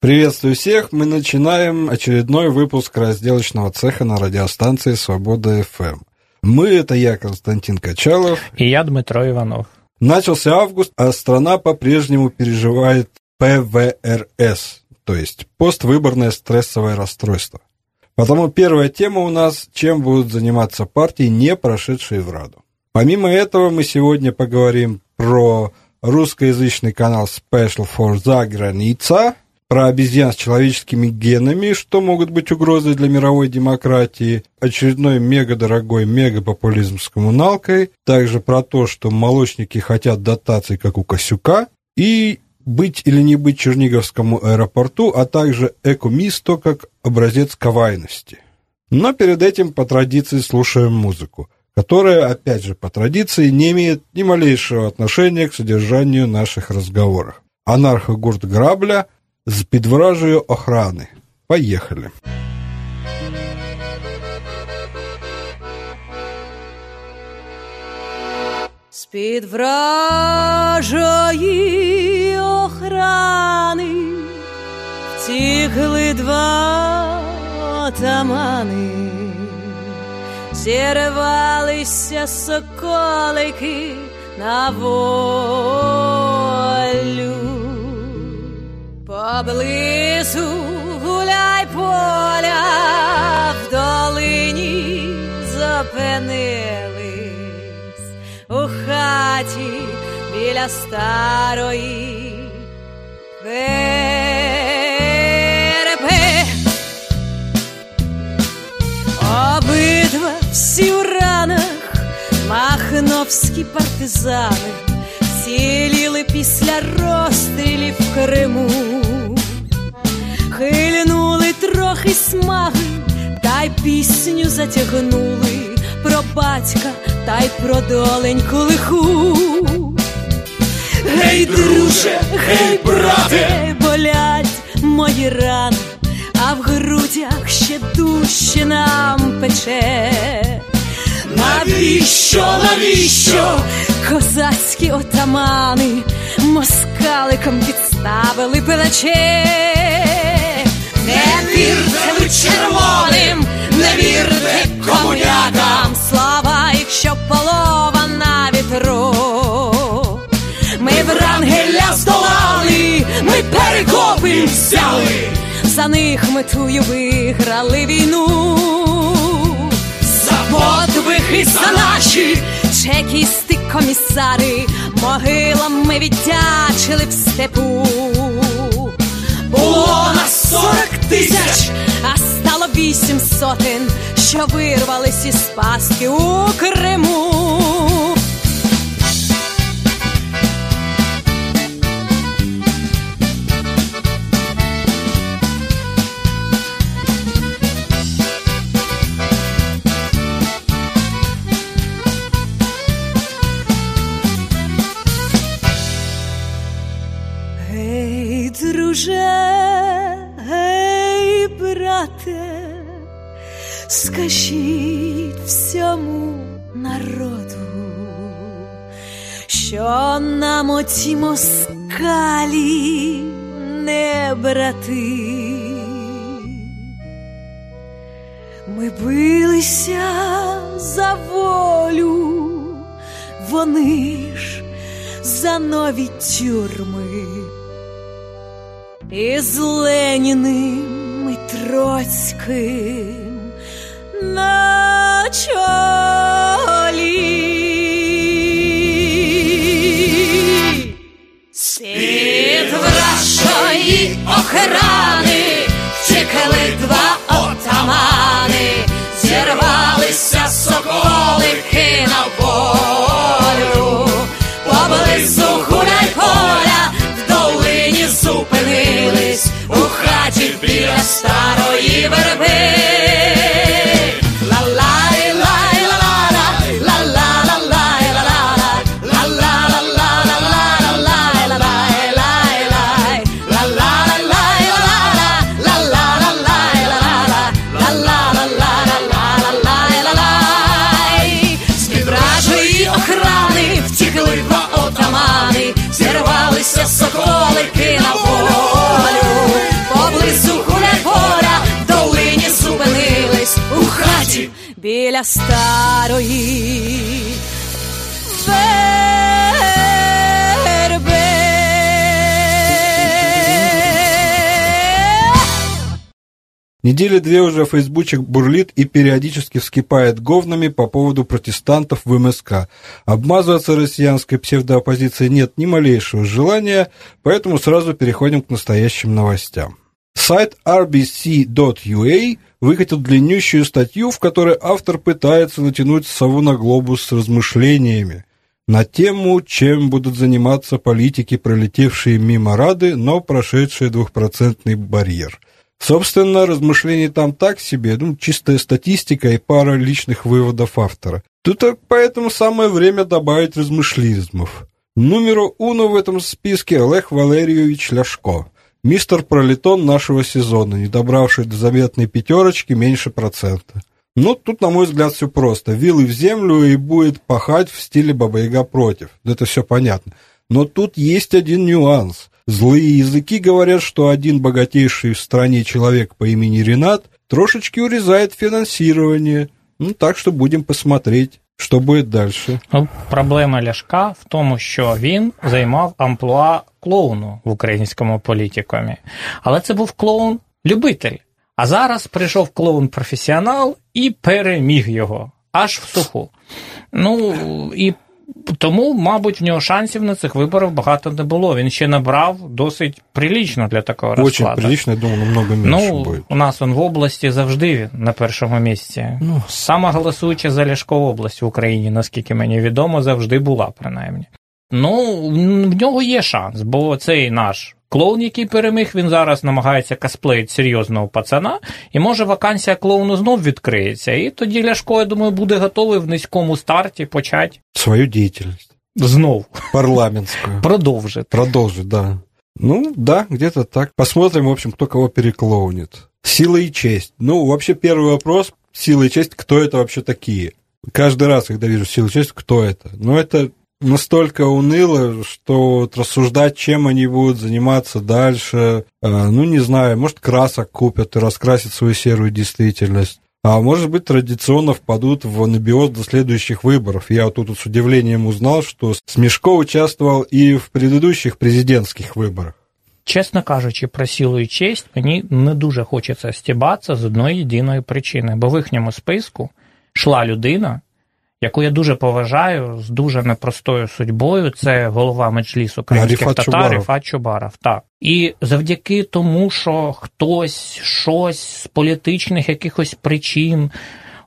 Приветствую всех! Мы начинаем очередной выпуск разделочного цеха на радиостанции «Свобода ФМ». Мы — это я, Константин Качалов. И я, Дмитро Иванов. Начался август, а страна по-прежнему переживает ПВРС, то есть поствыборное стрессовое расстройство. Потому первая тема у нас – чем будут заниматься партии, не прошедшие в Раду. Помимо этого, мы сегодня поговорим про русскоязычный канал Special for «За граница», про обезьян с человеческими генами, что могут быть угрозой для мировой демократии, очередной мега-дорогой мега-популизм с коммуналкой, также про то, что молочники хотят дотаций, как у Косюка, и быть или не быть Черниговскому аэропорту, а также Экомисто как образец кавайности. Но перед этим по традиции слушаем музыку, которая, опять же, по традиции не имеет ни малейшего отношения к содержанию наших разговоров. Анархогурт Грабля – з під вражою охрани. Поїхали. З-під вражої охрани втікли два отамани, зірвалися соколики на волю. Поблизу гуляй поля в долині зупинились у хаті біля старої верби. Обидва всі у ранах махновські партизани ціліли після розстрілів в Криму, хильнули трохи смаги, та й пісню затягнули про батька та й про доленьку лиху. Гей, друже, гей, брате, болять мої рани, а в грудях ще дужче нам пече. Навіщо, навіщо козацькі отамани москаликом підставили пилаче? Не вірте ви червоним, не вірте комунякам, слава, якщо полова на вітру. Ми Врангеля здолали, ми перекопи взяли, за них метую виграли війну подвиги за наші чекісти комісари, могилам ми віддячили в степу. Сотень, що вирвались із пастки у Криму. Нам оці москалі не брати. Ми билися за волю, вони ж за нові тюрми, і з Леніним і Троцьким на чолі. Вражої охрани втікали два отамани, зірвалися соколики на волю, поблизу гуляй поля Недели две уже фейсбучик бурлит и периодически вскипает говнами по поводу протестантов в МСК. Обмазываться россиянской псевдооппозицией нет ни малейшего желания, поэтому сразу переходим к настоящим новостям. Сайт rbc.ua выкатил длиннющую статью, в которой автор пытается натянуть сову на глобус с размышлениями на тему, чем будут заниматься политики, пролетевшие мимо Рады, но прошедшие двухпроцентный барьер – Собственно, размышлений там так себе, ну, чистая статистика и пара личных выводов автора. Тут поэтому самое время добавить размышлизмов. Номеру уно в этом списке Олег Валерьевич Ляшко, мистер пролетон нашего сезона, не добравший до заветной пятерочки меньше процента. Ну, тут, на мой взгляд, все просто. Вилы в землю и будет пахать в стиле Баба-Яга против. Это все понятно. Но тут есть один нюанс – Злые языки говорят, что один богатейший в стране человек по имени Ренат трошечки урезает фінансування. Ну так що будемо посмотреть, що буде далі. Ну, проблема Ляшка в тому, що він займав амплуа клоуну в українському політикумі. Але це був клоун-любитель. А зараз прийшов клоун-професіонал і переміг його аж в суху. Ну і тому, мабуть, в нього шансів на цих виборах багато не було. Він ще набрав досить прилічно для такого Очень розкладу. Очень прилично, я думаю, намного менше ну, буде. У нас він в області завжди на першому місці. Ну. Сама голосуюча за Ляшко область в Україні, наскільки мені відомо, завжди була, принаймні. Ну, в нього є шанс, бо цей наш Клоун, який переміг, він зараз намагається косплеїти серйозного пацана, і може вакансія клоуну знов відкриється. І тоді Ляшко, я думаю, буде готовий в низькому старті почати свою діяльність. Знов. Парламентскую. Продолжит. Продолжит, да. Ну, да, где-то так. Посмотрим, в общем, кто кого переклоунит. Сила и честь. Ну, вообще, первый вопрос. Сила и честь, кто это вообще такие? Каждый раз, когда вижу силу и честь, кто это? Ну, это настолько уныло, что вот рассуждать, чем они будут заниматься дальше, ну, не знаю, может, красок купят и раскрасят свою серую действительность. А может быть, традиционно впадут в анабиоз до следующих выборов. Я вот тут с удивлением узнал, что Смешко участвовал и в предыдущих президентских виборах. Чесно кажучи, про силу і честь мені не дуже хочеться стібатися з одної єдиної причини, бо в їхньому списку йшла людина, яку я дуже поважаю з дуже непростою судьбою. Це голова меджлісу кримських татар Ріфат Чубаров. Так. І завдяки тому, що хтось щось з політичних якихось причин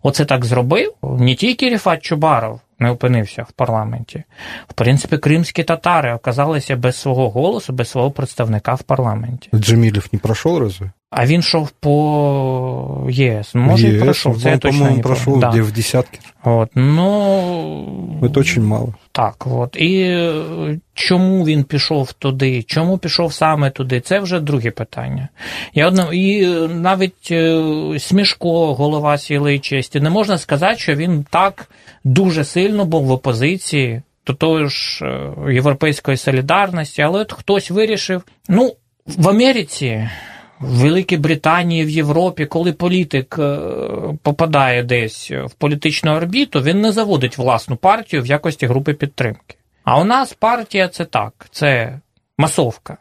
оце так зробив, не тільки Ріфат Чубаров не опинився в парламенті. В принципі, кримські татари оказалися без свого голосу, без свого представника в парламенті. Джемілів не пройшов разве? А він йшов по ЄС. Може, ЄС, і пройшов. Це я точно не пройшов да. в десятки. От, ну, Це дуже мало. Так, от. І чому він пішов туди, чому пішов саме туди, це вже друге питання. Я одно, І навіть е, Смішко, голова сіли і честі, не можна сказати, що він так дуже сильно був в опозиції до тої ж е, європейської солідарності, але от хтось вирішив, ну, в Америці в Великій Британії, в Європі, коли політик е, попадає десь в політичну орбіту, він не заводить власну партію в якості групи підтримки. А у нас партія це так, це масовка.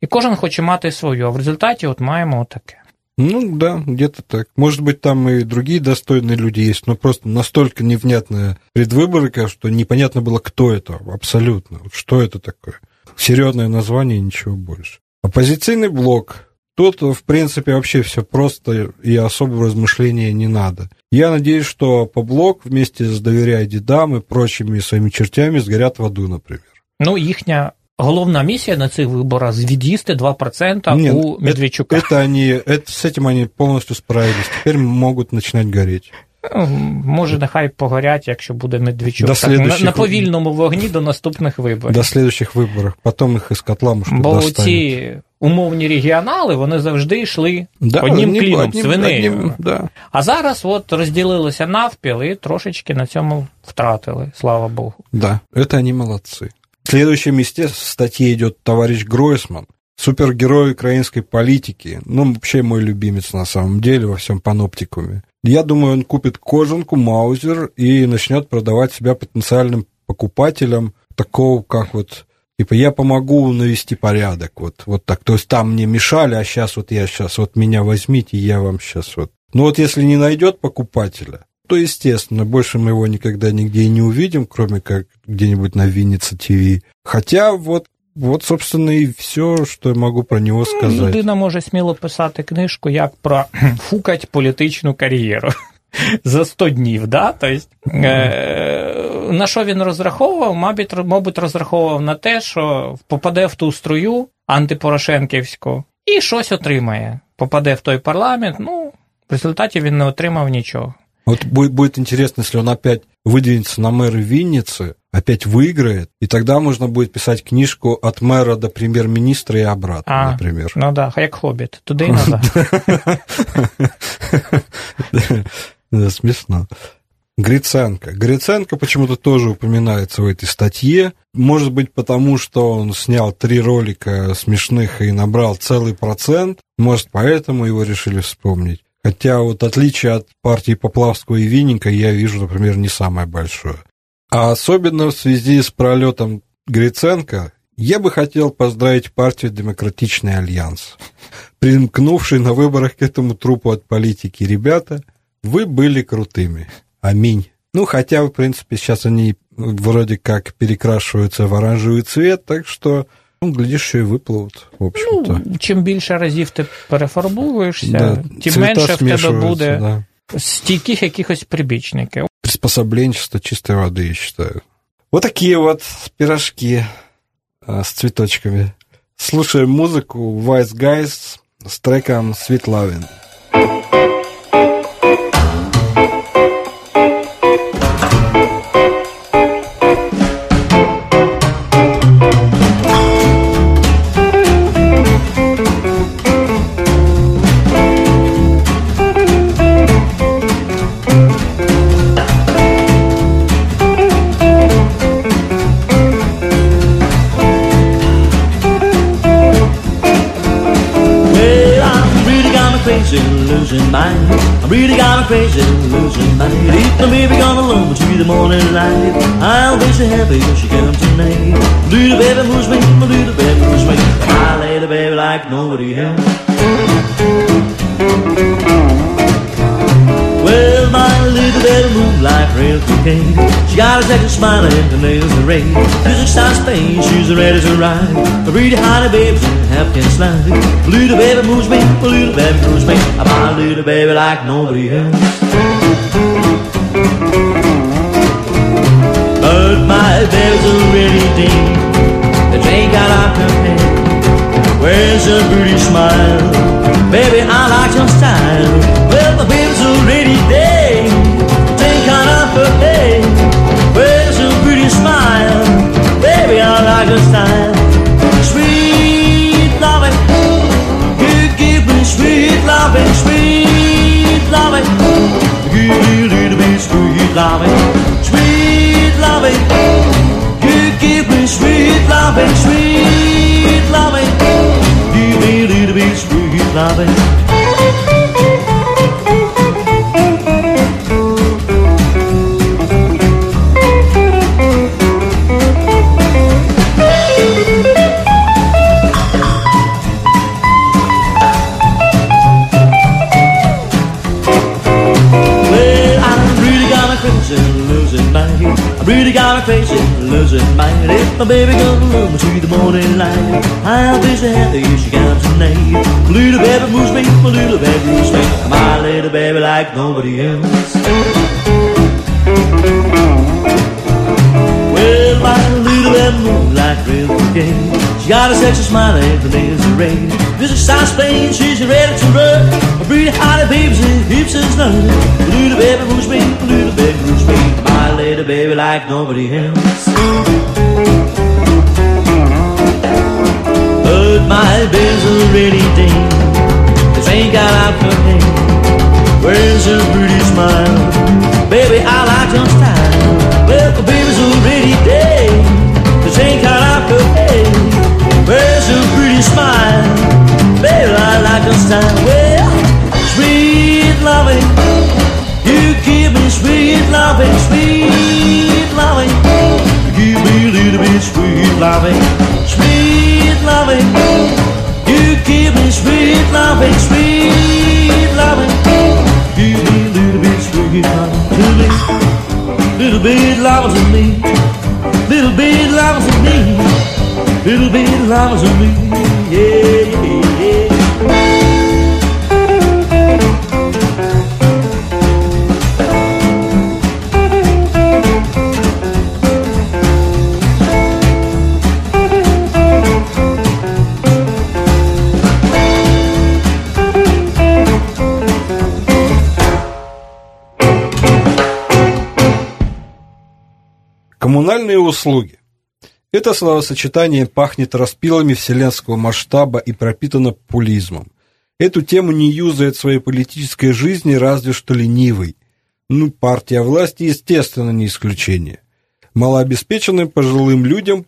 І кожен хоче мати свою, а в результаті от маємо отаке. Ну да, где-то так. Может быть, там и другие достойные люди есть, но просто настолько невнятная предвыборка, что непонятно было, кто это абсолютно. Что это такое? Серьезное название и ничего больше. Оппозиционный блок Тут, в принципе, вообще все просто и особого размышления не надо. Я надеюсь, что Поблок вместе с «Доверяй дедам» и прочими своими чертями сгорят в аду, например. Ну, їхня головна миссия на цих выборах – від'їсти 2% Нет, у Медведчука. Это, это они, это, с этим они полностью справились. Теперь могут начинать гореть. Ну, може, нехай погорять, якщо буде Медведчук до так, на, на повільному вогні до наступних виборів. До слідчих виборів, потім їх із котла можливо, Бо ці умовні регіонали, вони завжди йшли да, одним одним, кліном, одним, свинею. Одним, да. А зараз от розділилися навпіл і трошечки на цьому втратили, слава Богу. Да, это они молодцы. В следующем месте в статье идет товарищ Гройсман, супергерой украинской политики, ну, вообще мой любимец на самом деле во всем паноптикуме. Я думаю, он купит кожанку, маузер и начнет продавать себя потенциальным покупателям такого, как вот Типа, я помогу навести порядок, вот, вот так. То есть там мне мешали, а сейчас вот я сейчас, вот меня возьмите, я вам сейчас вот. Ну вот если не найдет покупателя, то, естественно, больше мы его никогда нигде и не увидим, кроме как где-нибудь на Винница ТВ. Хотя вот вот, собственно, і все, що я можу про нього сказати. Людина може сміло писати книжку, як про фукать політичну кар'єру. За 100 днів, да? Тобто, е, на що він розраховував? Мабуть, мабуть, розраховував на те, що попаде в ту струю антипорошенківську і щось отримає. Попаде в той парламент, ну, в результаті він не отримав нічого. Вот будет, будет интересно, если он опять выдвинется на мэра Винницы, опять выиграет, и тогда можно будет писать книжку от мэра до премьер-министра и обратно, а, например. Ну да, як хоббит, туда и назад. Смешно. Гриценко. Гриценко почему-то тоже упоминается в этой статье. Может быть, потому что он снял три ролика смешных и набрал целый процент. Может, поэтому его решили вспомнить. Хотя вот отличие от партии Поплавского и Винника я вижу, например, не самое большое. А особенно в связи с пролетом Гриценко я бы хотел поздравить партию «Демократичный альянс». Примкнувшие на выборах к этому трупу от политики ребята, вы были крутыми. Аминь. Ну, хотя, в принципе, сейчас они вроде как перекрашиваются в оранжевый цвет, так что Ну, глядиш, що і випливуть, в общем-то. Ну, чим більше разів ти перефарбовуєшся, да, тим менше в тебе буде да. стійких якихось прибічників. Приспособленчество чистой воды, я считаю. Вот такие вот пирожки а, с цветочками. Слушаем музыку Wise Guys с треком Sweet Lovin'. Happy she comes tonight. Little baby moves me, my little baby moves me. Lay the baby like nobody else. Well, my little baby moves like real cocaine. She got a second smile and the nails are red. Music starts playing, she's ready to ride. A pretty honey baby's half can slide. Little baby moves me, my little baby moves me. My little baby like nobody else. But my baby's a really dame. The drink got off her head. Where's your pretty smile? Baby, I like your style. Well, my baby's a really dame. Drink got off her head. Where's your pretty smile? Baby, I like your style. My baby gonna love me to the morning light, I'll be so happy if she comes tonight. Little baby moves me, my little baby moves me, my little baby like nobody else. Well, my little baby moves like real cocaine. She got a sexy smile and the nails are red. Music starts playing, she's ready to run. A pretty hottie baby's in hips and nothing. Little baby moves me, little baby moves me My little baby like nobody else. But my bills already ding. The train got out her hand. Where's your pretty smile? Baby, I like your style. Well, the baby's already dead. The train got out her hand. bit lovers of me, little bit lovers of me, little bit lovers of me. Услуги. Это словосочетание пахнет распилами вселенского масштаба и пропитано популизмом. Эту тему не юзает в своей политической жизни разве что ленивый. Ну, партия власти, естественно, не исключение. Малообеспеченным пожилым людям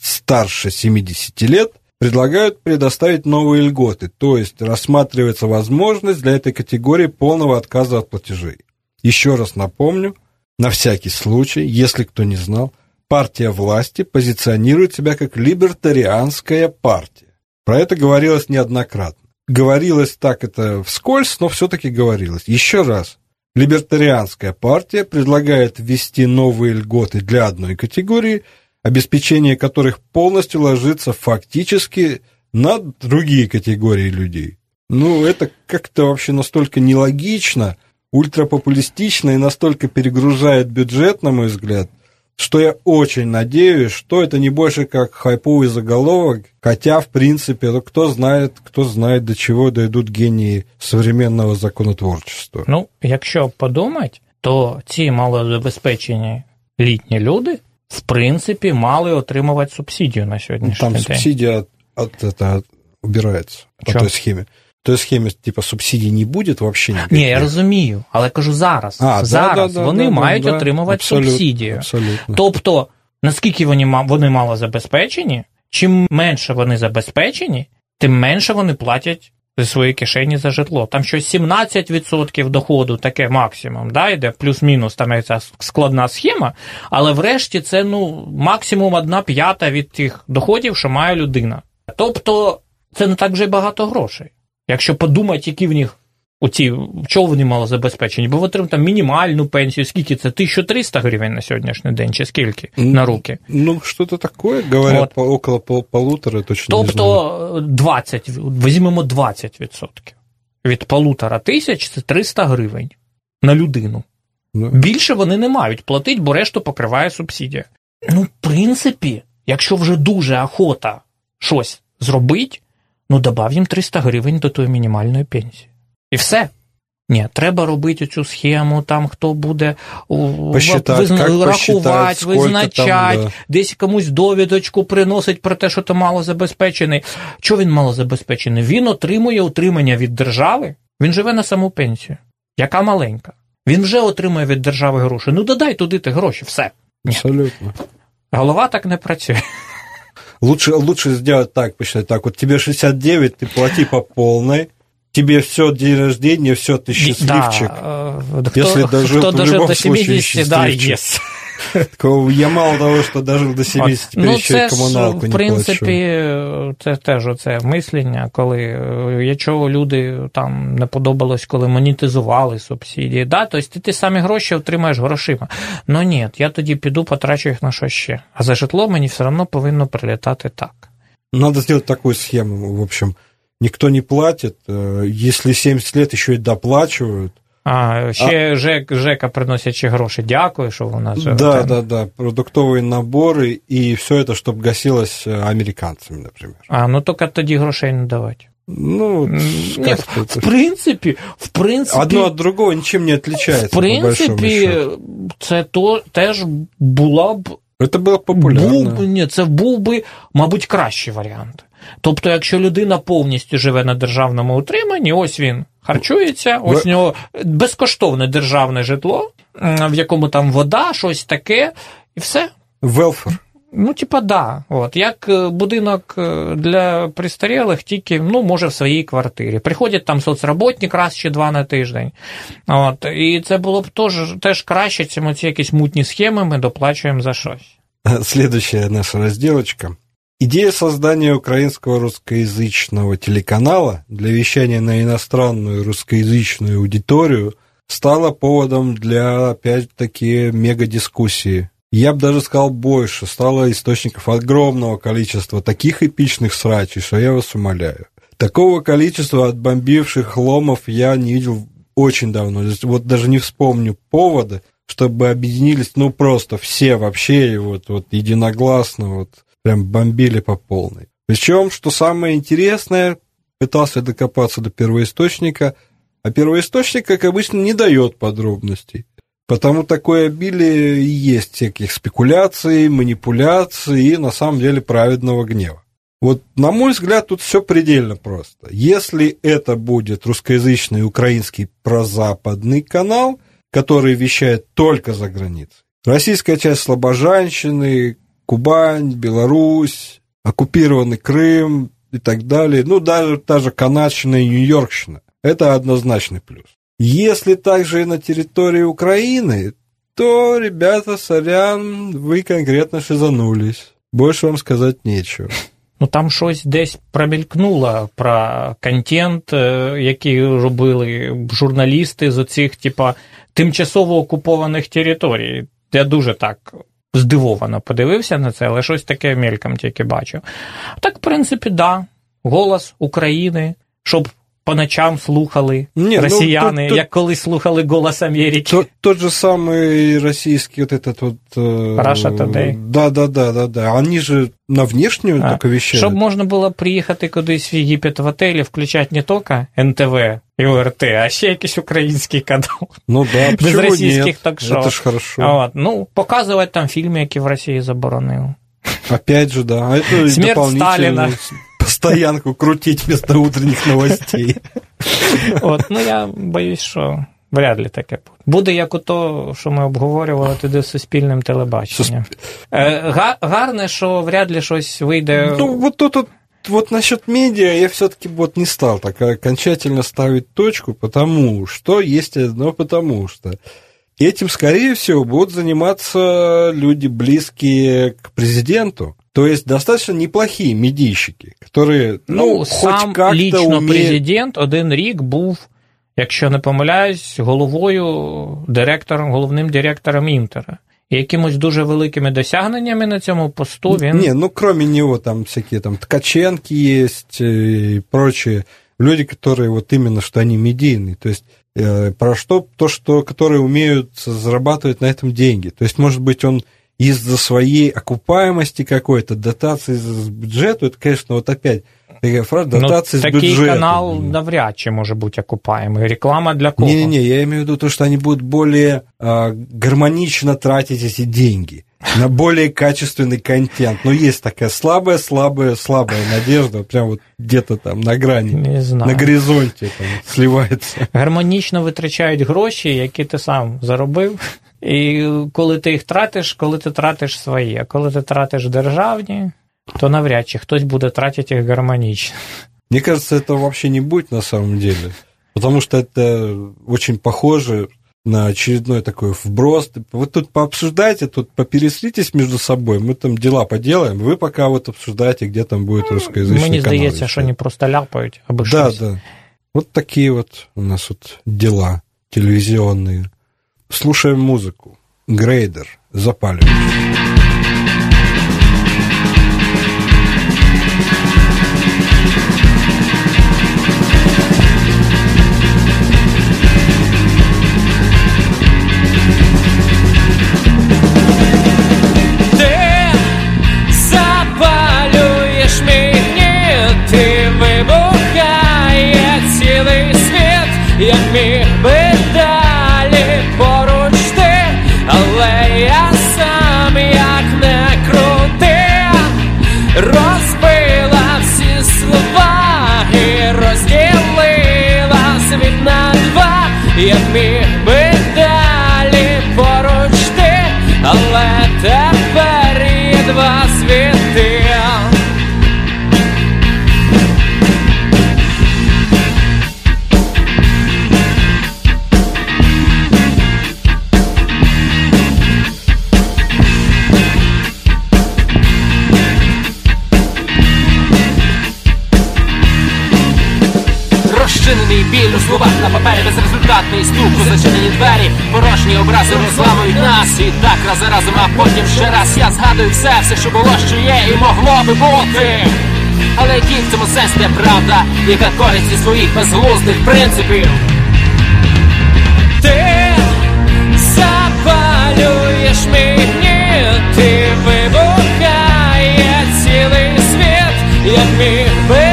старше 70 лет предлагают предоставить новые льготы, то есть рассматривается возможность для этой категории полного отказа от платежей. Еще раз напомню, на всякий случай, если кто не знал, партия власти позиционирует себя как либертарианская партия. Про это говорилось неоднократно. Говорилось так это вскользь, но все-таки говорилось. Еще раз. Либертарианская партия предлагает ввести новые льготы для одной категории, обеспечение которых полностью ложится фактически на другие категории людей. Ну, это как-то вообще настолько нелогично – ультрапопулистично и настолько перегружает бюджет, на мой взгляд, что я очень надеюсь, что это не больше как хайповый заголовок, хотя, в принципе, ну, кто знает, кто знает, до чего дойдут гении современного законотворчества. Ну, якщо подумати, то ці малозабезпечені літні люди, в принципі, мали отримувати субсидію на сьогоднішній Там день. субсидия от, от, это, от- убирается по Чё? той схеме. В той схеме, типа, субсидий не будет вообще никаких. Ні, я розумію, але кажу зараз. А, зараз да, да, вони да, мають да, отримувати абсолютно, субсидію. Абсолютно. Тобто, наскільки вони, вони мало забезпечені, чим менше вони забезпечені, тим менше вони платять зі своєї кишені за житло. Там щось 17% доходу, таке максимум, да, йде, плюс-мінус, там є ця складна схема, але врешті це ну, максимум одна п'ята від тих доходів, що має людина. Тобто, це не так вже багато грошей. Якщо подумати, які в них оці, чого вони мало забезпечені, бо отримуєте там мінімальну пенсію, скільки це? 1300 гривень на сьогоднішній день, чи скільки на руки? Ну, что-то такое, говорят, Вот. по, около пол, полутора, точно не знаю. Тобто 20, візьмемо 20%. Від полутора тисяч це 300 гривень на людину. Ну, Більше вони не мають платити, бо решту покриває субсидія. Ну, в принципі, якщо вже дуже охота щось зробити, ну добав їм 300 гривень до тої мінімальної пенсії. І все. Ні, треба робити цю схему, там хто буде Посчитать, визна- рахувати, визначати, да. десь комусь довідочку приносить про те, що ти малозабезпечений. Чого він малозабезпечений? Він отримує утримання від держави, він живе на саму пенсію, яка маленька. Він вже отримує від держави гроші. Ну додай туди ти гроші, все. Ні. абсолютно. Голова так не працює. Лучше, лучше сделать так, посчитать так. Вот тебе 69, ты плати по полной. Тебе все день рождения, все, ты счастливчик. Да, е, хто, Если дожил, хто то в дожив любом до случае 70, да, счастливчик. Такого, Я мало того, что дожил до 70, теперь ну, еще це и ж, коммуналку в не принципі, це теж оце мислення, коли е, якщо люди там не подобалось, коли монетизували субсидії, да, тобто ти самі гроші отримаєш грошима. Ну ні, я тоді піду потрачу їх на що ще. А за житло мені все одно повинно прилітати так. Надо сделать такую схему, в общем. Никто не платит, э, если 70 лет еще и доплачивают. А ще ЖЕК, ЖЕКа приносять ще гроші. Дякую, що у нас. е, Да, там. да, да, продуктовые наборы, и все это, чтобы гасилось э, американцами, например. А ну тільки тоді грошей не давати. Ну, М, как Ні, это? в принципі, в принципі, Одно от другого ничем не отличается, в по большому принципі, счету. це то теж була б Это было популярно. був би, ні, це був би, мабуть, кращий варіант. Тобто, якщо людина повністю живе на державному утриманні, ось він харчується, ось у нього безкоштовне державне житло, в якому там вода, щось таке, і все. Велфер. Ну, типа, да. От. Як е, будинок е, для пристарілих, тільки, ну, може, в своїй квартирі. Приходять там соцработник раз чи два на тиждень. От. І це було б теж, теж краще, чим оці якісь мутні схеми ми доплачуємо за щось. Следующая наша разделочка. Идея создания украинского русскоязычного телеканала для вещания на иностранную русскоязычную аудиторию стала поводом для, опять-таки, мега-дискуссии. Я бы даже сказал больше, стало источников огромного количества таких эпичных срачей, что я вас умоляю. Такого количества отбомбивших ломов я не видел очень давно. Вот даже не вспомню повода, чтобы объединились, ну, просто все вообще, и вот, вот единогласно, вот, прям бомбили по полной. Причем, что самое интересное, пытался докопаться до первоисточника, а первоисточник, как обычно, не дает подробностей. Потому такое обилие и есть всяких спекуляций, манипуляций и, на самом деле, праведного гнева. Вот, на мой взгляд, тут все предельно просто. Если это будет русскоязычный украинский прозападный канал, который вещает только за границей, российская часть Слобожанщины, Кубань, Беларусь, оккупированный Крым и так далее, ну, даже та же Канадщина и Нью-Йоркщина, это однозначный плюс. Если также и на территории Украины, то, ребята, сорян, вы конкретно шизанулись. Больше вам сказать нечего. Ну там щось десь промількнуло про контент, який робили журналісти з оцих, типа, тимчасово окупованих територій. Я дуже так здивовано подивився на це, але щось таке мельком тільки бачив. Так, в принципі, да. Голос України, щоб по ночам слухали Не, россияне, ну, тут, як колись слухали «Голос Америки». Тот, тот же самый российский вот этот вот... Э, Russia Today. Да, да, да, да, да. Они же на внешнюю а, только вещают. Щоб можна було приїхати кудись в Єгипет в отелі, включати не тільки НТВ і ОРТ, а ще якийсь український канал. Ну да, Без російських ток-шоу. Это ж хорошо. От, ну, показувати там фільми, які в Росії заборонили. Опять же, да. Это Смерть Сталина стоянку крутить вместо утренних новостей. От, ну я боюсь, що вряд ли таке буде. Буде як у то, що ми обговорювали тоді з суспільним телебаченням. Е, гарне, що вряд ли щось вийде. Ну, вот тут вот насчет медиа я все-таки вот не стал так окончательно ставить точку, потому что есть одно потому что. Этим, скорее всего, будут заниматься люди, близкие к президенту. То есть достаточно неплохие медійщики, которые, ну, ну хоч сам лічно умеют... президент один рік був, якщо не помиляюсь, головою директором, головним директором Інтера. І якимось дуже великими досягненнями на цьому посту він. Не, ну кроме него там всякие там Ткаченки есть и прочие люди, которые вот именно что они медийные. То есть э, про что то, что которые умеют зарабатывать на этом деньги. То есть, может быть, он из-за своей окупаемости какой-то, дотации из бюджета, это, конечно, вот опять такая фраза, ну, дотации из бюджета. Такий канал навряд чи може бути окупаемый. Реклама для кого? Не-не-не, я имею в виду то, что они будут более э, гармонично тратить эти деньги на более качественный контент. Но есть такая слабая, слабая, слабая надежда, прям вот где-то там на грани, Не знаю. на горизонте там, сливается. Гармонічно витрачають гроші, які ти сам заробив. І коли ти їх тратиш, коли ти тратиш свої, а коли ти тратиш державні, то навряд чи хтось буде тратити їх гармонично. Мне кажется, этого вообще не будет на самом деле. Потому что это очень похоже на очередной такой вброс. Вы тут пообсуждайте, тут попереслитесь между собой, мы там дела поделаем, вы пока вот обсуждаете, где там будет русскоязычный Мені здається, що вони просто ляпають аби Да, щось. да. Вот такие вот у нас вот дела телевизионные. Слушаем музыку. Грейдер. Запаливаем. Міг би далі поруч ти, але я сам як не крути, розбила всі слова і розділила світ на два, як безрезультатний стук у зачинені двері, порожні образи розламують нас І так раз за разом, а потім ще раз я згадую все, все, що було, що є, і могло би бути. Але який в цьому сенс не правда, яка користь зі своїх безглуздих принципів? Ти запалюєш гніт, ти вибухає цілий світ, як міг би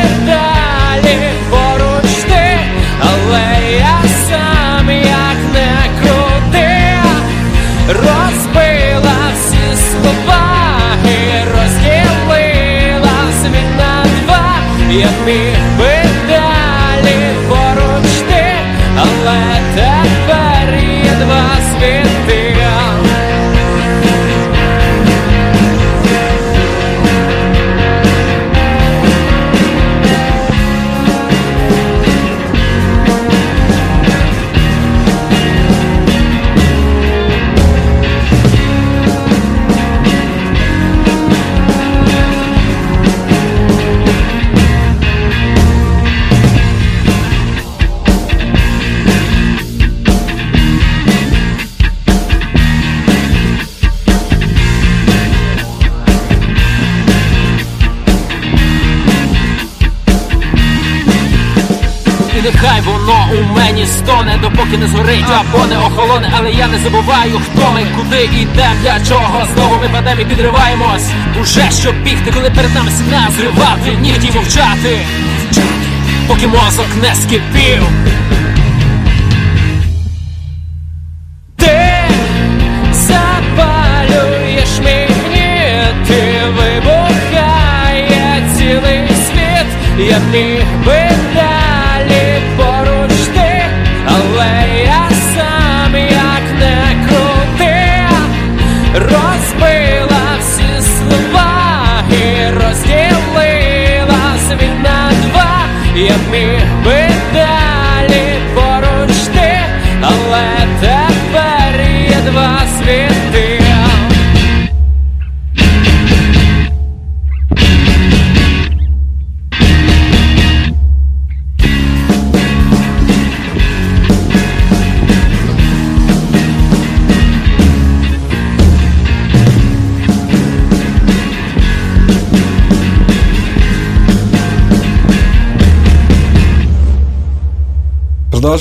be at me. Стоне, не згорить або не охолоне, але я не забуваю, хто ми, куди ідем, для чого знову ми падемо і підриваємось. Уже щоб бігти, коли перед нами сім'я зривати, нігті мовчати, поки мозок не скипів. Я міг би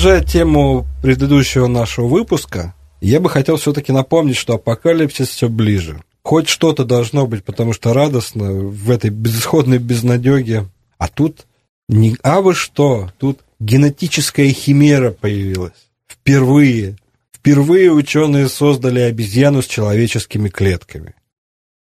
Продолжая тему предыдущего нашего выпуска, я бы хотел все-таки напомнить, что апокалипсис все ближе. Хоть что-то должно быть, потому что радостно в этой безысходной безнадеге. А тут не а вы что, тут генетическая химера появилась. Впервые. Впервые ученые создали обезьяну с человеческими клетками.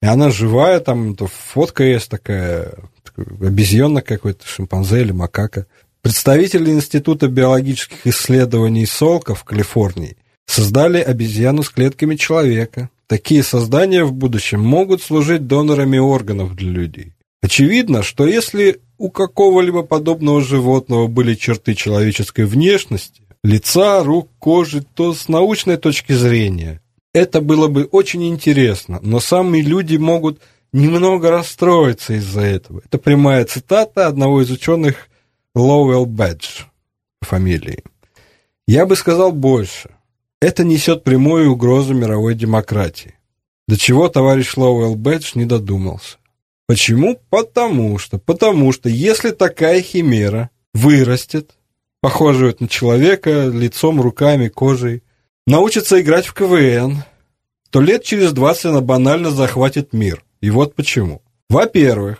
И она живая, там фотка есть такая, обезьяна какой-то, шимпанзе или макака. Представители Института биологических исследований Солка в Калифорнии создали обезьяну с клетками человека. Такие создания в будущем могут служить донорами органов для людей. Очевидно, что если у какого-либо подобного животного были черты человеческой внешности, лица, рук, кожи, то с научной точки зрения это было бы очень интересно, но сами люди могут немного расстроиться из-за этого. Это прямая цитата одного из ученых Лоуэлл Бэдж по фамилии. Я бы сказал больше. Это несет прямую угрозу мировой демократии. До чего товарищ Лоуэлл Бэдж не додумался. Почему? Потому что, потому что если такая химера вырастет, похожая на человека лицом, руками, кожей, научится играть в КВН, то лет через 20 она банально захватит мир. И вот почему. Во-первых,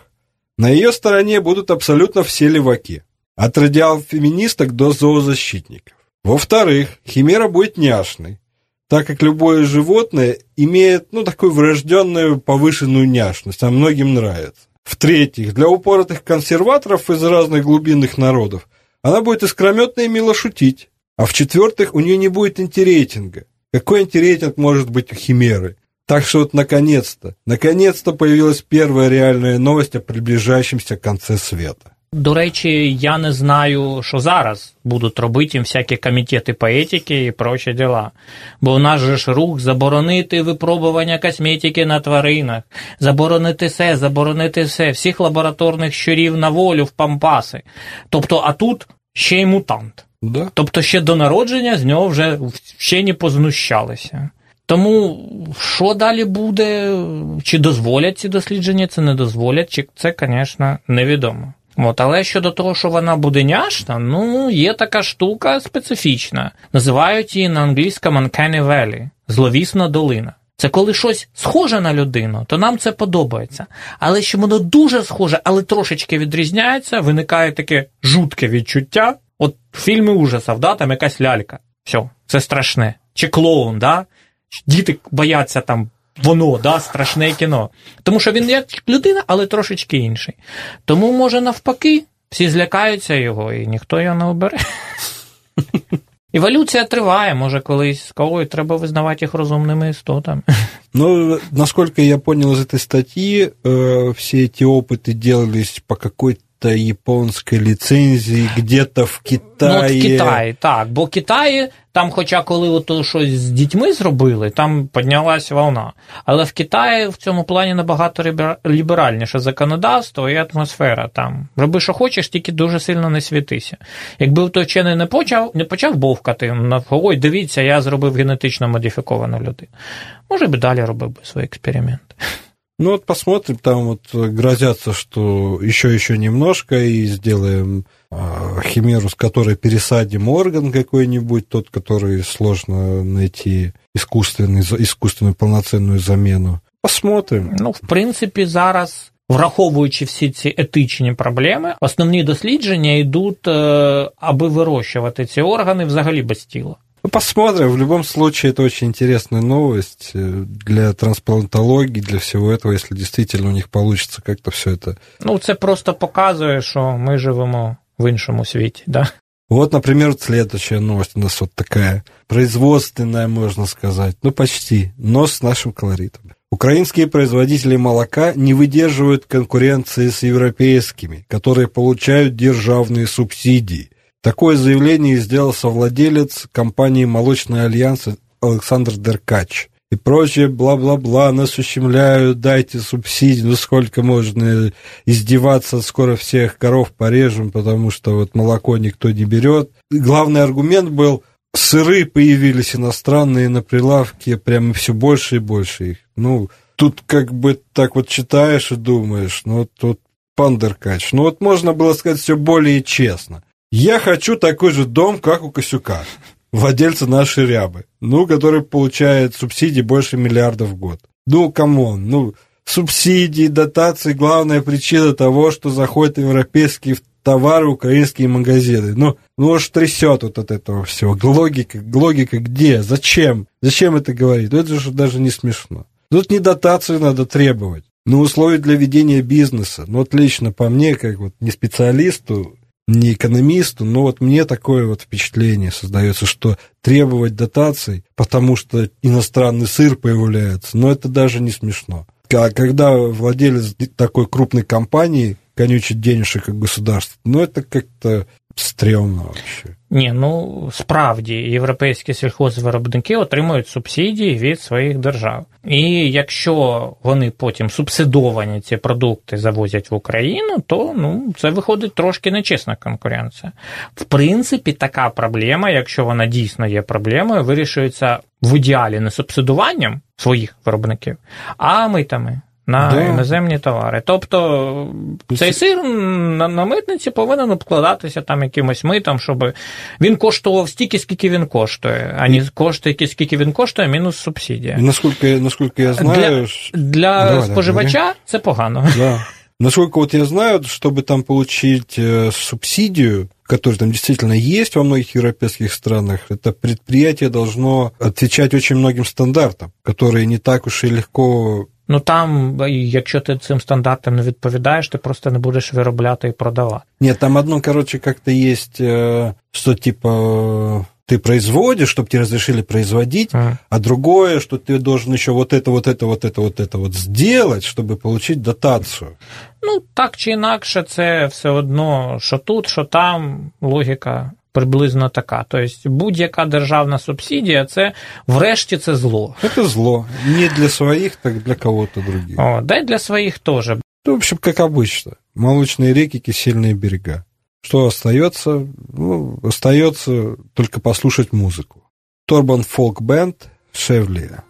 на ее стороне будут абсолютно все леваки. От радиал-феминисток до зоозащитников. Во-вторых, химера будет няшной, так как любое животное имеет, ну, такую врожденную повышенную няшность, а многим нравится. В-третьих, для упоротых консерваторов из разных глубинных народов она будет искрометно и мило шутить. А в-четвертых, у нее не будет антирейтинга. Какой антирейтинг может быть у химеры? Так что вот наконец-то, наконец-то появилась первая реальная новость о приближающемся конце света. До речі, я не знаю, що зараз будуть робити їм всякі комітети по етиці і прочі діла. Бо у нас же ж рух заборонити випробування косметики на тваринах, заборонити все, заборонити все, всіх лабораторних щурів на волю в пампаси. Тобто, а тут ще й мутант. Да. Тобто ще до народження з нього вже вчені познущалися. Тому що далі буде, чи дозволять ці дослідження, це не дозволять, чи це, звісно, невідомо. От, але щодо того, що вона буде няшна, ну, є така штука специфічна. Називають її на англійському Uncanny Valley – зловісна долина. Це коли щось схоже на людину, то нам це подобається. Але що воно дуже схоже, але трошечки відрізняється, виникає таке жутке відчуття. От фільми ужасів, да, там якась лялька. Все, це страшне. Чи клоун, да? Діти бояться там воно, да, страшне кіно. Тому що він як людина, але трошечки інший. Тому, може, навпаки, всі злякаються його, і ніхто його не обере. Еволюція триває, може, колись кого треба визнавати їх розумними істотами. Ну, насколько я понял из этой статьи, э, все эти опыты делались по какой-то японской лицензии где-то в Китаї. Ну, от в Китаї, так. Бо Китаї, там, хоча коли ото щось з дітьми зробили, там піднялась волна. Але в Китаї в цьому плані набагато ліберальніше законодавство і атмосфера там. Роби, що хочеш, тільки дуже сильно не світися. Якби той вчений не почав, не почав бовкати, ой, дивіться, я зробив генетично модифіковану людину. Може би далі робив би свої експерименти. Ну вот посмотрим, там вот грозятся, что еще еще немножко и сделаем э, химеру, с которой пересадим орган какой-нибудь, тот, который сложно найти искусственный, искусственную полноценную замену. Посмотрим. Ну, в принципі, зараз. Враховуючи всі ці етичні проблеми, основні дослідження йдуть, аби вирощувати ці органи взагалі без тіла. Ну, посмотрим. В любом случае, это очень интересная новость э, для трансплантологии, для всего этого, если действительно у них получится как-то все это. Ну, це просто показує, що ми живемо в іншому світі, да? Вот, например, следующая новость у нас вот такая. Производственная, можно сказать. Ну, почти. Но с нашим колоритом. Украинские производители молока не выдерживают конкуренции с европейскими, которые получают державные субсидии – Такое заявление сделал совладелец компании «Молочный альянс» Александр Деркач. И прочее, бла-бла-бла, нас ущемляют, дайте субсидии, ну сколько можно издеваться, скоро всех коров порежем, потому что вот молоко никто не берет. Главный аргумент был, сыры появились иностранные на прилавке, прямо все больше и больше их. Ну, тут как бы так вот читаешь и думаешь, ну тут пан Деркач, ну вот можно было сказать все более честно. Я хочу такой же дом, как у Косюка, владельца нашей рябы, ну, который получает субсидии больше миллиарда в год. Ну, come on, ну, субсидии, дотации – главная причина того, что заходят европейские товары украинские магазины. Ну, ну аж трясет вот от этого всего. Логика, логика где? Зачем? Зачем это говорить? Ну, это же даже не смешно. Тут не дотацию надо требовать, но условия для ведения бизнеса. Ну, вот лично по мне, как вот не специалисту, не экономисту, но вот мне такое вот впечатление создается, что требовать дотаций, потому что иностранный сыр появляется, но это даже не смешно. А когда владелец такой крупной компании конючит денежек как государство, ну это как-то стрьомно вообще. Ні, ну справді європейські сільхозвиробники отримують субсидії від своїх держав. І якщо вони потім субсидовані ці продукти завозять в Україну, то ну це виходить трошки нечесна конкуренція. В принципі, така проблема, якщо вона дійсно є проблемою, вирішується в ідеалі не субсидуванням своїх виробників, а митами на да. іноземні товари. Тобто цей сир на, на митниці повинен обкладатися там якимось митом, щоб він коштував стільки, скільки він коштує, а не коштує, скільки він коштує, мінус субсидія. І наскільки, наскільки я знаю, для, для да, споживача да, це погано. Да. Насколько вот я знаю, чтобы там получить э, субсидию, которая там действительно есть во многих европейских странах, это предприятие должно отвечать очень многим стандартам, которые не так уж и легко Ну там, якщо ти цим стандартам не відповідаєш, ти просто не будеш виробляти і продавати. Нет, там одно, короче, как-то есть, что типа ты производишь, чтобы тебе разрешили производить, mm. а другое, что ты должен еще вот это, вот это, вот это, вот это вот сделать, чтобы получить дотацию. Ну, так чи інакше, це все одно, що тут, що там, логіка приблизно така. Тобто будь-яка державна субсидія, це врешті це зло. Це зло. Не для своїх, так для кого-то других. О, да и для своих тоже. Ну, в общем, как обычно. Молочные реки, кисельные берега. Что остается? Ну, остается только послушать музыку. Торбан Фолк Бенд Шевлия.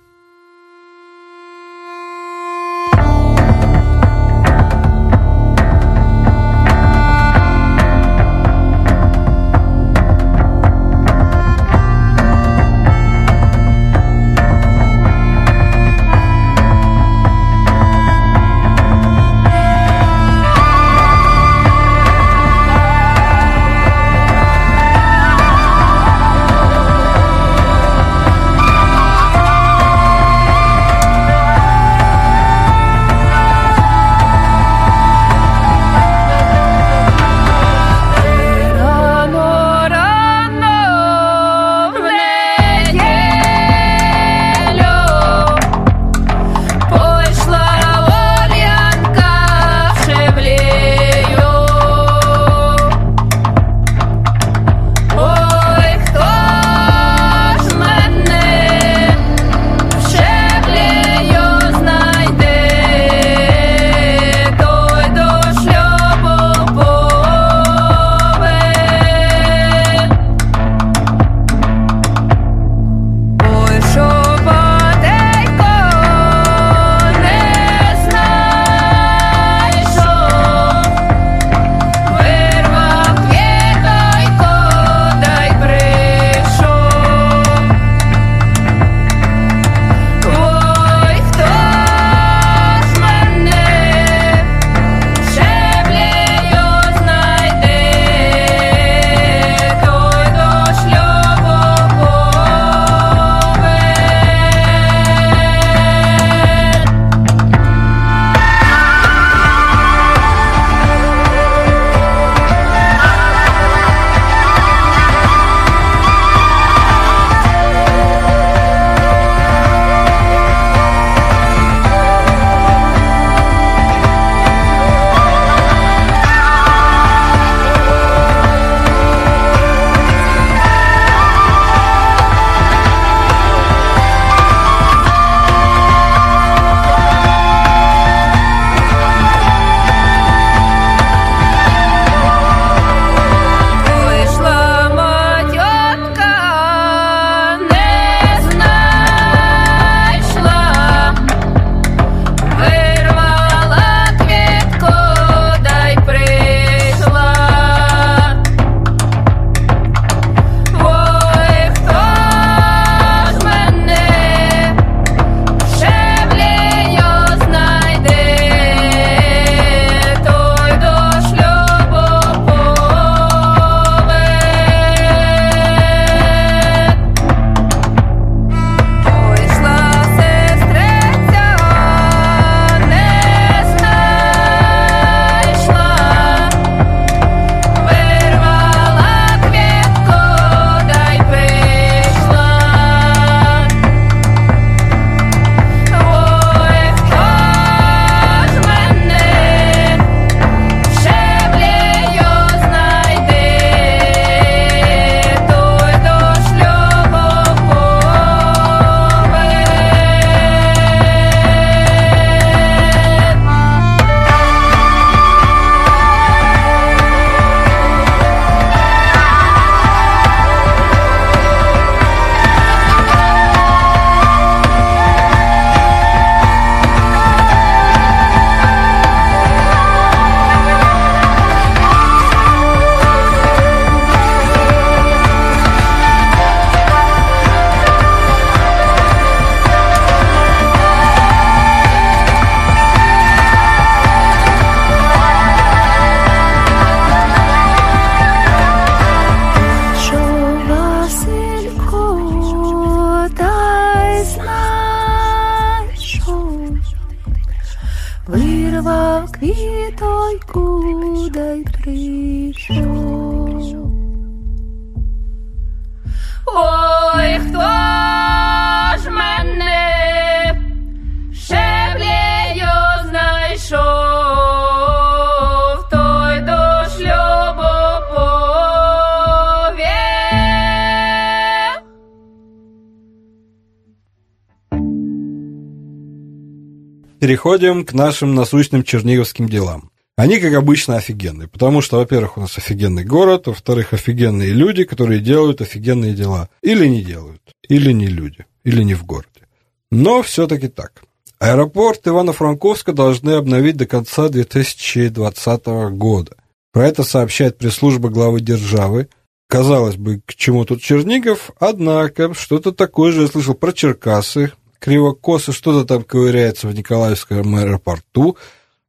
Переходим к нашим насущным черниговским делам. Они, как обычно, офигенные, потому что, во-первых, у нас офигенный город, во-вторых, офигенные люди, которые делают офигенные дела. Или не делают, или не люди, или не в городе. Но все-таки так. Аэропорт Ивано-Франковска должны обновить до конца 2020 года. Про это сообщает пресс-служба главы державы. Казалось бы, к чему тут Чернигов, однако что-то такое же я слышал про Черкасы, Кривокосы, что-то там ковыряется в Николаевском аэропорту.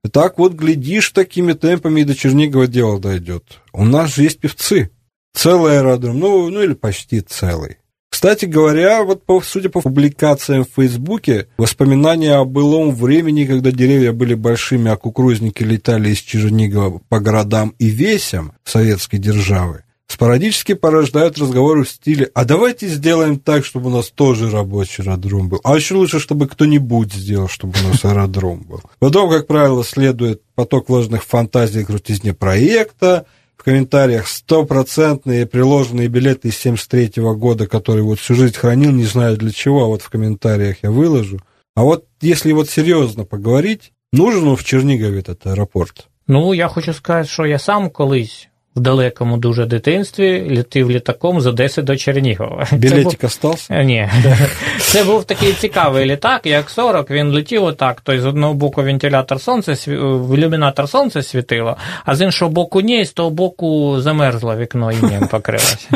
И так вот, глядишь, такими темпами и до Чернигова дело дойдет. У нас же есть певцы. Целый аэродром, ну, ну или почти целый. Кстати говоря, вот по, судя по публикациям в Фейсбуке, воспоминания о былом времени, когда деревья были большими, а кукурузники летали из Чернигова по городам и весям советской державы, спорадически порождают разговоры в стиле «А давайте сделаем так, чтобы у нас тоже рабочий аэродром был». А еще лучше, чтобы кто-нибудь сделал, чтобы у нас аэродром был. Потом, как правило, следует поток ложных фантазий крутизне проекта, в комментариях стопроцентные приложенные билеты из 73 -го года, которые вот всю жизнь хранил, не знаю для чего, а вот в комментариях я выложу. А вот если вот серьезно поговорить, нужен в Чернигове этот аэропорт? Ну, я хочу сказати, що я сам колись в далекому дуже дитинстві літив літаком з Одеси до Чернігова. Білетик був... остався? Ні. Це був такий цікавий літак, як 40, він летів отак, то з одного боку вентилятор сонця, в ілюмінатор сонця світило, а з іншого боку ні, з того боку замерзло вікно і ним покрилося.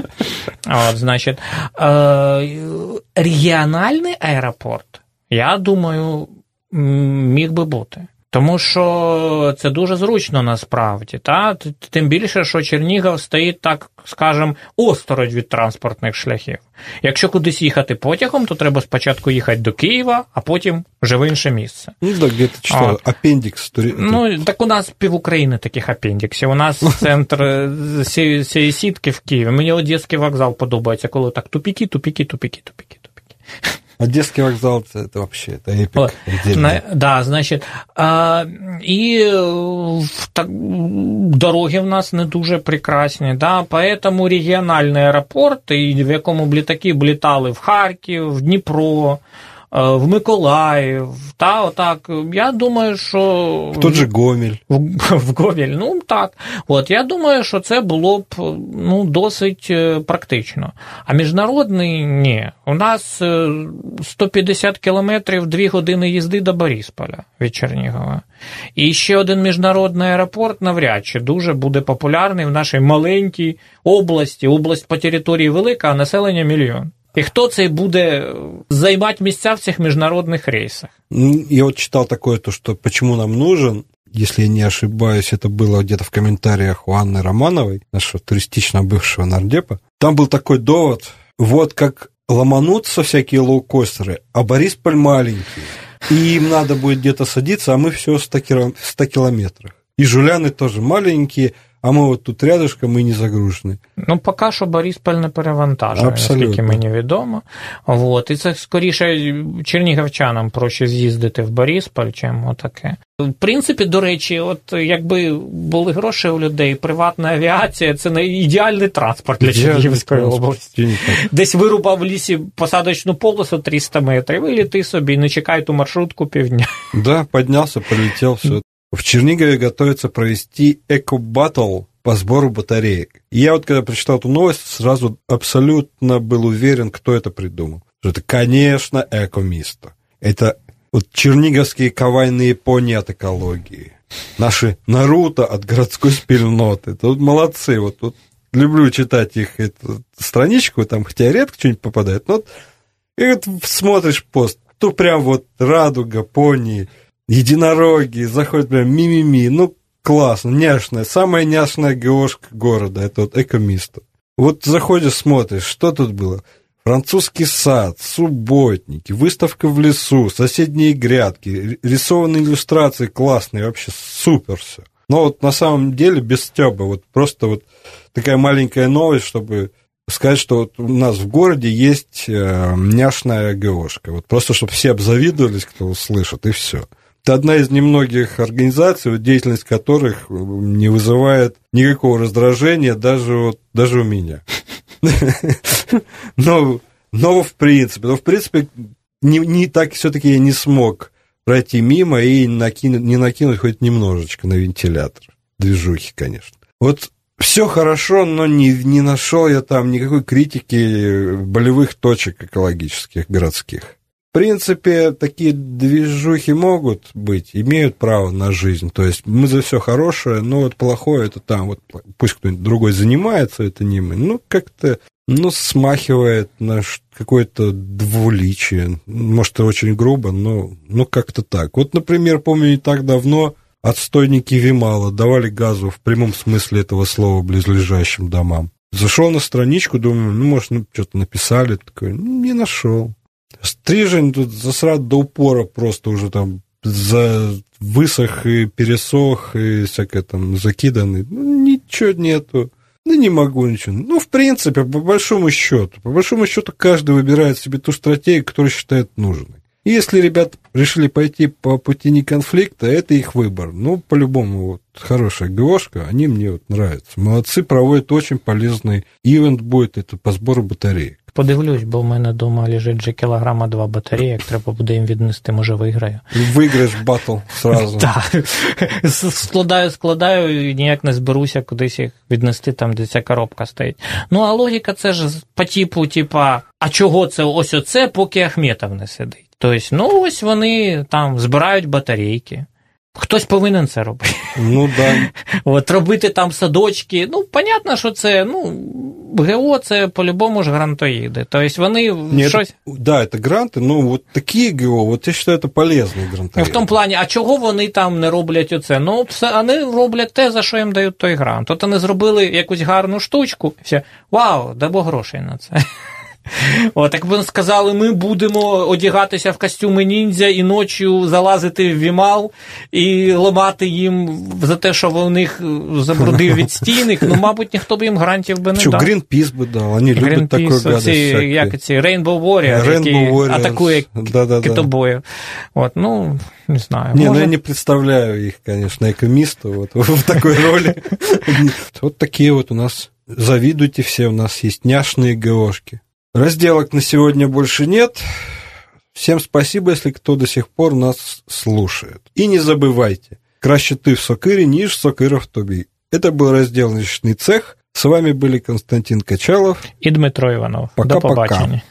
От, значить, регіональний аеропорт, я думаю, міг би бути. Тому що це дуже зручно насправді. Та? Тим більше, що Чернігів стоїть, так скажем, осторонь від транспортних шляхів. Якщо кудись їхати потягом, то треба спочатку їхати до Києва, а потім вже в інше місце. Ну, так, где-то читал, апендикс. Ну, так у нас пів України таких апендиксів. У нас центр цієї сітки в Києві. Мені Одеський вокзал подобається, коли так тупіки, тупіки, тупіки, тупіки, тупіки. Одесский вокзал это вообще это эпик. Вот. Да, значит, а, і так, дороги в нас не дуже прекрасні, да, поэтому регіональний аеропорт, і в якому б літаки б літали в Харків, в Дніпро, В Миколаїв, та отак. Я думаю, що в тот же Гомель. В, в Гомель, ну так. От я думаю, що це було б ну, досить практично. А міжнародний ні. У нас 150 кілометрів 2 години їзди до Борисполя від Чернігова. І ще один міжнародний аеропорт навряд чи дуже буде популярний в нашій маленькій області. Область по території велика, а населення мільйон. И кто цей буде займать места в цих международных рейсах? Я вот читал такое, то, что почему нам нужен, если я не ошибаюсь, это было где-то в комментариях у Анны Романовой, нашего туристично бывшего нардепа. Там был такой довод, вот как ломанутся всякие лоукостеры, а Борисполь маленький, и им надо будет где-то садиться, а мы все в 100 километрах. И жуляны тоже маленькие, а ми от тут рядышком і не загружені. Ну, поки що Борисполь не перевантажений, наскільки мені відомо. От. І це скоріше чернігівчанам проще з'їздити в Борисполь, чим отаке. В принципі, до речі, от якби були гроші у людей, приватна авіація це не ідеальний транспорт для Чернігівської області. Десь вирубав в лісі посадочну полосу 300 метрів, і літи собі, не чекай ту маршрутку півдня. Да, піднявся, полетів, все. В Чернигове готовятся провести эко-баттл по сбору батареек. Я вот когда прочитал эту новость, сразу абсолютно был уверен, кто это придумал. Это, конечно, эко-мисто. Это вот черниговские кавайные пони от экологии. Наши Наруто от городской спильноты. Вот молодцы. Вот, вот люблю читать их эту страничку, там, хотя редко что-нибудь попадает. Но вот, и вот смотришь пост, тут прям вот радуга, пони, единороги, заходят прям ми-ми-ми, ну, классно, няшная, самая няшная ГОшка города, это вот экомисто. Вот заходишь, смотришь, что тут было? Французский сад, субботники, выставка в лесу, соседние грядки, рисованные иллюстрации классные, вообще супер все. Но вот на самом деле без стеба, вот просто вот такая маленькая новость, чтобы сказать, что вот у нас в городе есть э, няшная ГОшка. Вот просто, чтобы все обзавидовались, кто услышит, и все. Это одна из немногих организаций, деятельность которых не вызывает никакого раздражения даже, вот, даже у меня. Но, но в принципе, но в принципе не, не так все-таки я не смог пройти мимо и накинуть, не накинуть хоть немножечко на вентилятор. Движухи, конечно. Вот все хорошо, но не, не нашел я там никакой критики болевых точек экологических, городских. Принципе, такие движухи могут быть, имеют право на жизнь. То есть мы за все хорошее, но вот плохое это там, вот пусть кто-нибудь другой занимается, это не мы. Ну, как-то, ну, смахивает на какое-то двуличие. Может, очень грубо, но ну, как-то так. Вот, например, помню, не так давно отстойники Вимала давали газу в прямом смысле этого слова близлежащим домам. Зашел на страничку, думаю, ну, может, ну, что-то написали, такой, ну, не нашел. Стрижень тут засрат до упора просто уже там за высох и пересох и всякое там закиданный. Ну, ничего нету. Ну, не могу ничего. Ну, в принципе, по большому счету. По большому счету, каждый выбирает себе ту стратегию, которую считает нужной. И если ребята решили пойти по пути не конфликта, это их выбор. Ну, по-любому, вот, хорошая ГОшка, они мне вот нравятся. Молодцы, проводят очень полезный ивент будет, это по сбору батареек. Подивлюсь, бо в мене вдома лежить вже кілограма два батареї, як треба буде їм віднести, може виграю. Виграєш батл сразу. Так. Складаю, складаю, і ніяк не зберуся кудись їх віднести там, де ця коробка стоїть. Ну, а логіка це ж по типу, типа, а чого це ось оце, поки Ахметов не сидить? Тобто, ну ось вони там збирають батарейки. Хтось повинен це робити. Ну, да. От робити там садочки. Ну, понятно, що це, ну, ГО це по-любому ж грантоїди. Тобто вони Нет, щось. Да, это гранты, но вот такие ГО, вот я считаю, это полезные гранты. Ну, в тому плані, а чого вони там не роблять оце? Ну, все, вони роблять те, за що їм дають той грант. От вони зробили якусь гарну штучку, і все, вау, дамо грошей на це. От, як вони сказали, ми будемо одягатися в костюми ніндзя і ночі залазити в вімал і ламати їм за те, що в них забрудив від стійник. Ну, мабуть, ніхто б їм грантів би не Что, дав. Гринпис бы дал, они любят такую Greenpeace, гадость. оці, всякую. як ці Rainbow Warrior, Rainbow який Warriors, атакує да-да-да. китобоїв. От, ну, не знаю. Не, ну може... я не представляю их, конечно, экомиста вот в такой роли. Вот такие вот у нас, завидуйте все, у нас есть няшные ГОшки. Разделок на сегодня больше нет. Всем спасибо, если кто до сих пор нас слушает. И не забывайте, краще ты в Сокыре, ніж Сокыра в тобі. Это был разделочный цех. С вами были Константин Качалов. І Дмитро Іванов. Пока-пока. До побачення.